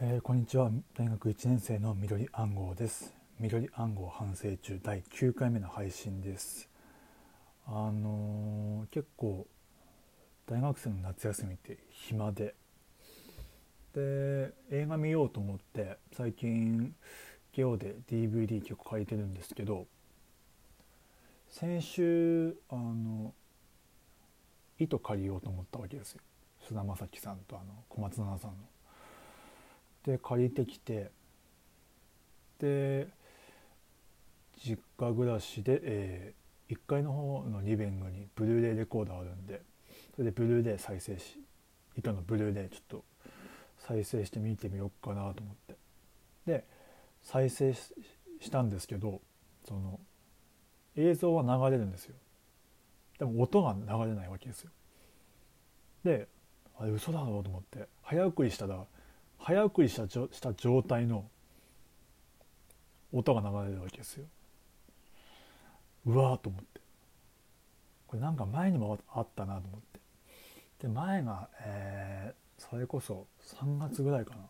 えー、こんにちは。大学1年生の緑暗号です。緑暗号反省中第9回目の配信です。あのー、結構大学生の夏休みって暇で。で映画見ようと思って最近ゲオで DVD 結構借りてるんですけど先週あの糸借りようと思ったわけですよ。菅田将暉さんとあの小松菜奈さんの。で借りてきてで実家暮らしで、えー、1階の方のリビングにブルーレイレコーダーあるんでそれでブルーレイ再生し糸のブルーレイちょっと再生して見てみようかなと思って。で再生したんですけどその映像は流れるんですよ。でも音が流れないわけですよ。であれ嘘だろうと思って早送りしたら早送りしたした状態の音が流れるわけですよ。うわーと思って。これなんか前にもあったなと思って。で前が、えー、それこそ3月ぐらいかな。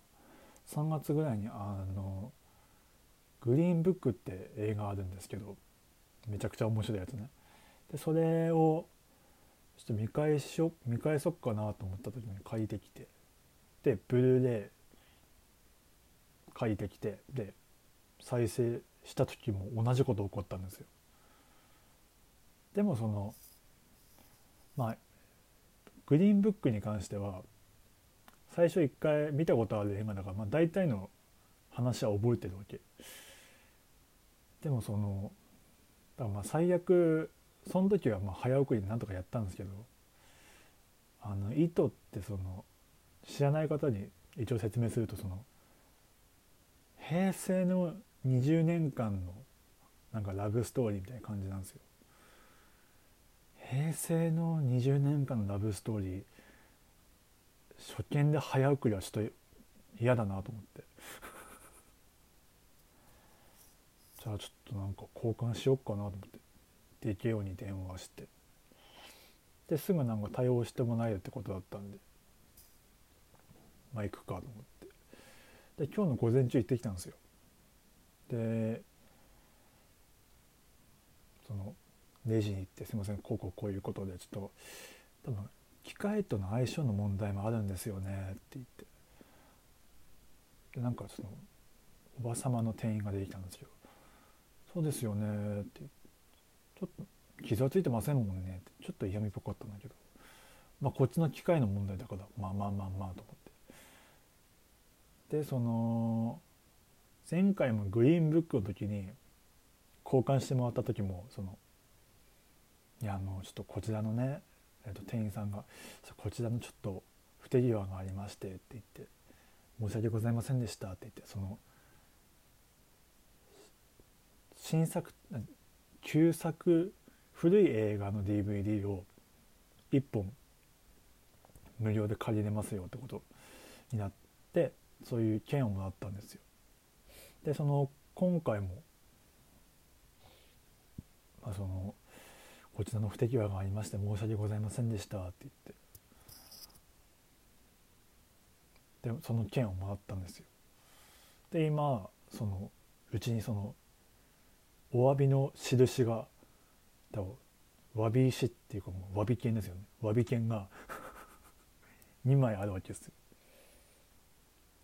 3月ぐらいにあの「グリーンブック」って映画あるんですけどめちゃくちゃ面白いやつね。でそれをちょっと見返しよ見返そっかなと思った時に借りてきて。でブルーレイ借りてきてで再生した時も同じこと起こったんですよ。でもそのまあグリーンブックに関しては最初一回見たことある映画だから、まあ、大体の話は覚えてるわけ。でもそのだからまあ最悪その時はまあ早送りでなんとかやったんですけどあの意図ってその知らない方に一応説明するとその平成の20年間のなんかラブストーリーみたいな感じなんですよ。平成の20年間のラブストーリー初見で早送りはちょっと嫌だなと思って。じゃあちょっとなんか交換しよっかなと思って。DKO に電話して。ですぐなんか対応してもらえるってことだったんで。まあ行くかと思って。で今日の午前中行ってきたんですよ。でそのレジに行って「すいませんこうこうこういうことでちょっと多分機械との相性の問題もあるんですよね」って言って。でなんかそのおば様の店員が出てきたんですよ「そうですよね」って。ちょっと傷はついてませんもんねって。ちょっと嫌味っぽかったんだけど。まあこっちの機械の問題だからまあまあまあまあと思。でその前回もグリーンブックの時に交換してもらった時もそのいやあのちょっとこちらのね、えー、と店員さんが「こちらのちょっと不手際がありまして」って言って「申し訳ございませんでした」って言ってその新作旧作古い映画の DVD を1本無料で借りれますよってことになってそういう券をもらったんですよ。でその今回も、まあ、そのこちらの不手際がありまして申し訳ございませんでしたって言ってでその券をもらったんですよ。で今そのうちにそのお詫びの印が多分詫び石っていうかもう詫び券ですよね詫び券が 2枚あるわけですよ。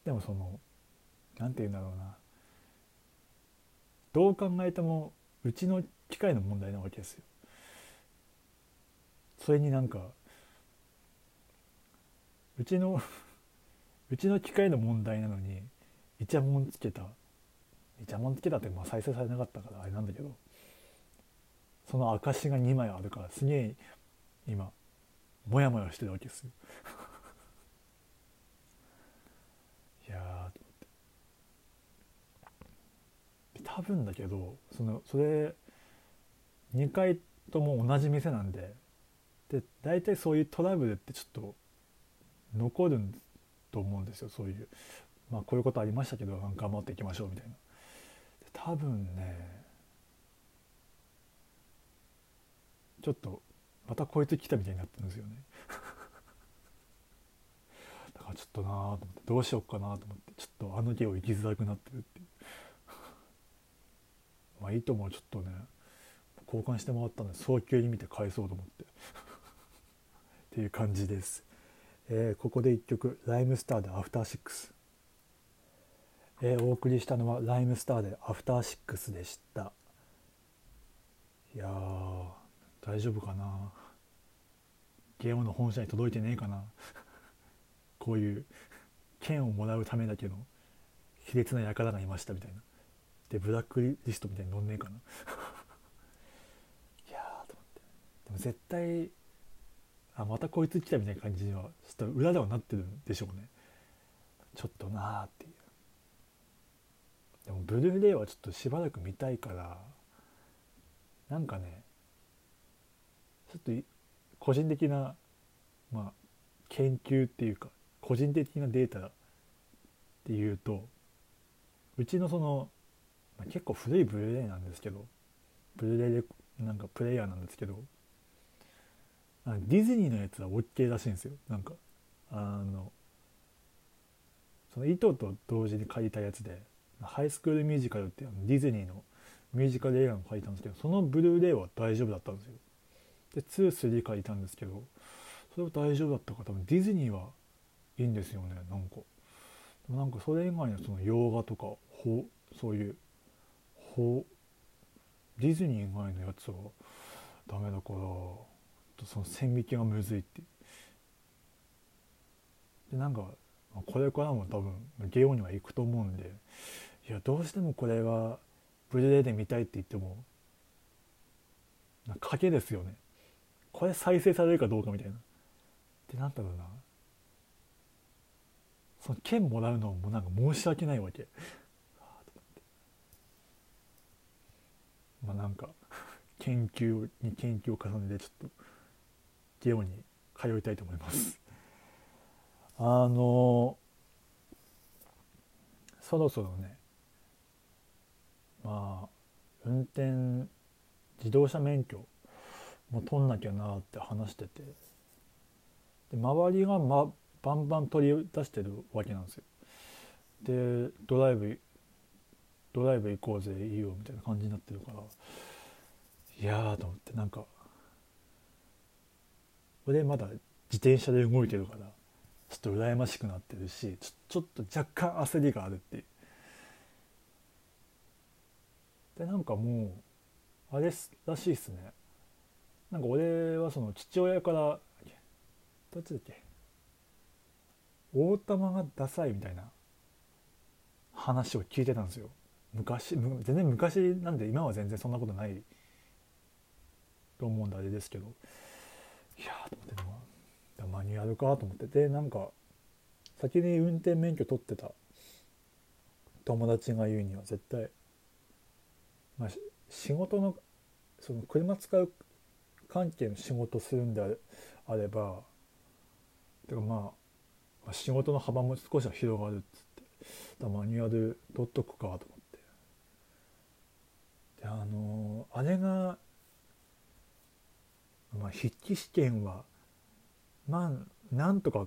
でもその何て言うんだろうなどう考えてもうちの機械の問題なわけですよ。それになんかうちの うちの機械の問題なのにイチャモンつけたイチャモンつけたってまあ再生されなかったからあれなんだけどその証が2枚あるからすげえ今モヤモヤしてるわけですよ。いや多分だけどそのそれ2回とも同じ店なんでで大体そういうトラブルってちょっと残ると思うんですよそういう。まあこういうことありましたけど頑張っていきましょうみたいな。多分ねちょっとまたこいつ来たみたいになってるんですよね。ちょっとなあと思ってどうしようかなと思ってちょっとあの家を行きづらくなってるっていう。まあいいともちょっとね交換してもらったんで早急に見て返そうと思って。っていう感じです、えー、ここで1曲ライムスターでアフターシックス。えー、お送りしたのはライムスターでアフターシックスでした。いや大丈夫かな。ゲームの本社に届いてねえかな。こういう剣をもらうためだけの卑劣な輩がいましたみたいな。でブラックリストみたいに載んねえかな。いやと思って。でも絶対あまたこいつ来たみたいな感じにはちょっと裏ではなってるんでしょうね。ちょっとなあっていう。でもブルーレイはちょっとしばらく見たいからなんかねちょっと個人的なまあ研究っていうか個人的なデータっていうとうちのその、まあ、結構古いブルーレイなんですけどブルーレイでなんかプレイヤーなんですけどディズニーのやつは OK らしいんですよ。なんかあのその糸と同時に借りたやつでハイスクールミュージカルってディズニーのミュージカル映画も借りたんですけどそのブルーレイは大丈夫だったんですよ。で23借りたんですけどそれは大丈夫だったか多分ディズニーはいいんですよねなんか。なんかそれ以外のその洋画とかほそういうほディズニー以外のやつはダメだからその線引きがむずいって。でなんかこれからも多分ゲオには行くと思うんでいやどうしてもこれはブルーレイで見たいって言っても賭けですよね。これ再生されるかどうかみたいな。ってなんだろうなその券もらうのもなんか申し訳ないわけ。まあなんか研究に研究を重ねてちょっとゲオに通いたいと思います。あのそろそろねまあ運転自動車免許も取んなきゃなって話してて。で周りが、ま、バンバン取り出してるわけなんですよ。でドライブドライブ行こうぜいいよみたいな感じになってるから。いやと思ってなんか俺まだ自転車で動いてるからちょっと羨ましくなってるしちょっと若干焦りがあるっていう。でなんかもうあれらしいっすね。なんか俺はその父親からどっちだっけ？大玉がダサいみたいな話を聞いてたんですよ。昔全然昔なんで今は全然そんなことないと思うんであれですけど。いやと思ってマニュアルかと思って。でなんか先に運転免許取ってた。友達が言うには絶対まあ、仕事のその車使う関係の仕事するんであればてかまあ仕事の幅も少しは広がるっつって。マニュアル取っとくかと思って。であのあれが、まあ、筆記試験はまあなんとか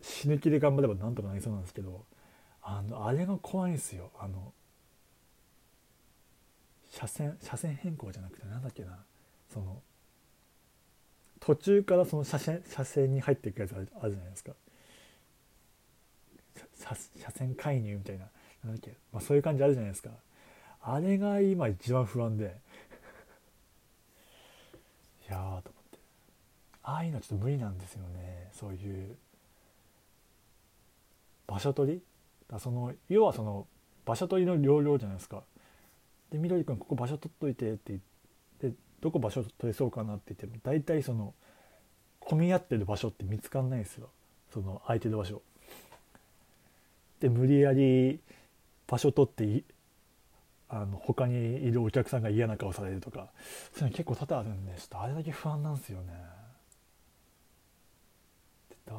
死ぬ気で頑張ればなんとかなりそうなんですけどあのあれが怖いんですよ。あの車線車線変更じゃなくて何だっけな。その途中からその車線車線に入っていくやつあるあるじゃないですか。車線介入みたいな。なんだっけ、まあ、そういう感じあるじゃないですか。あれが今一番不安で。いやーと思って。ああいうのちょっと無理なんですよね。そういう場所取り。だその要はその場所取りの要領じゃないですか。でみどりくんここ場所取っといてって言ってどこ場所取れそうかなって言っても大体その混み合ってる場所って見つかんないんですよその空いてる場所。で無理やり場所取ってあの他にいるお客さんが嫌な顔されるとかそういうの結構多々あるんでちょっとあれだけ不安なんですよね。でだ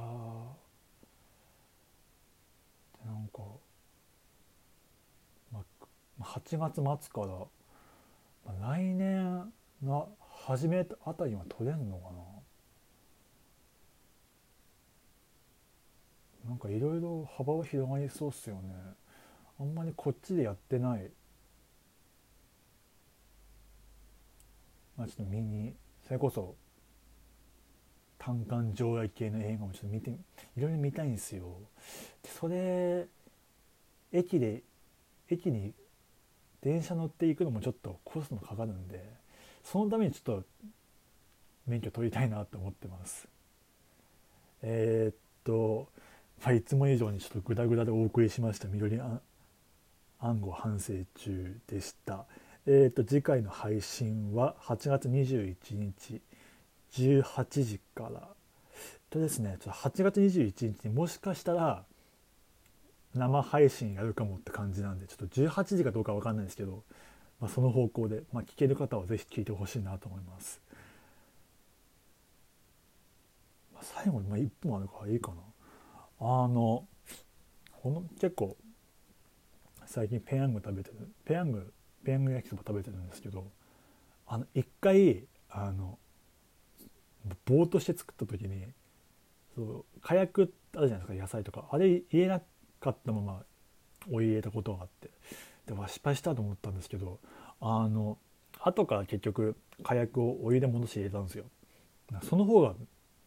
でなんかま8月末から、まあ、来年の初めあたりは取れんのかな？なんかいろいろ幅は広がりそうっすよね。あんまりこっちでやってない。まあちょっと見にそれこそ単館上映系の映画もちょっと見ていろいろ見たいんですよ。でそれ駅で駅に電車乗っていくのもちょっとコストもかかるんで。そのためにちょっと免許取りたいなと思ってます。えー、っと、まあ、いつも以上にちょっとグダグダでお送りしました緑暗号反省中でした。えー、っと次回の配信は8月21日18時から。とですねちょっと8月21日にもしかしたら生配信やるかもって感じなんでちょっと18時かどうか分かんないですけど、まあ、その方向で、まあ、聞ける方は是非聞いてほしいなと思います。まあ、最後にまあ1分あるからいいかな。あのこの結構最近ペヤング食べてるペヤングペヤング焼きそば食べてるんですけどあの一回あのぼーっとして作った時にそう火薬あるじゃないですか野菜とかあれ入れなかったままお湯入れたことがあってでは失敗したと思ったんですけどあの後から結局火薬をお湯で戻して入れたんですよ。その方が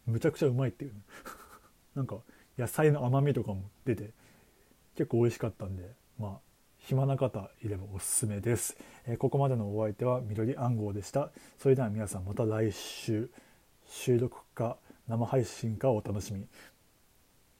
むちゃくちゃうまいっていう、ね、なんか野菜の甘みとかも出て結構美味しかったんでまあ暇な方いればおすすめです、えー、ここまでのお相手は緑暗号でした。それでは皆さんまた来週収録か生配信かお楽しみ。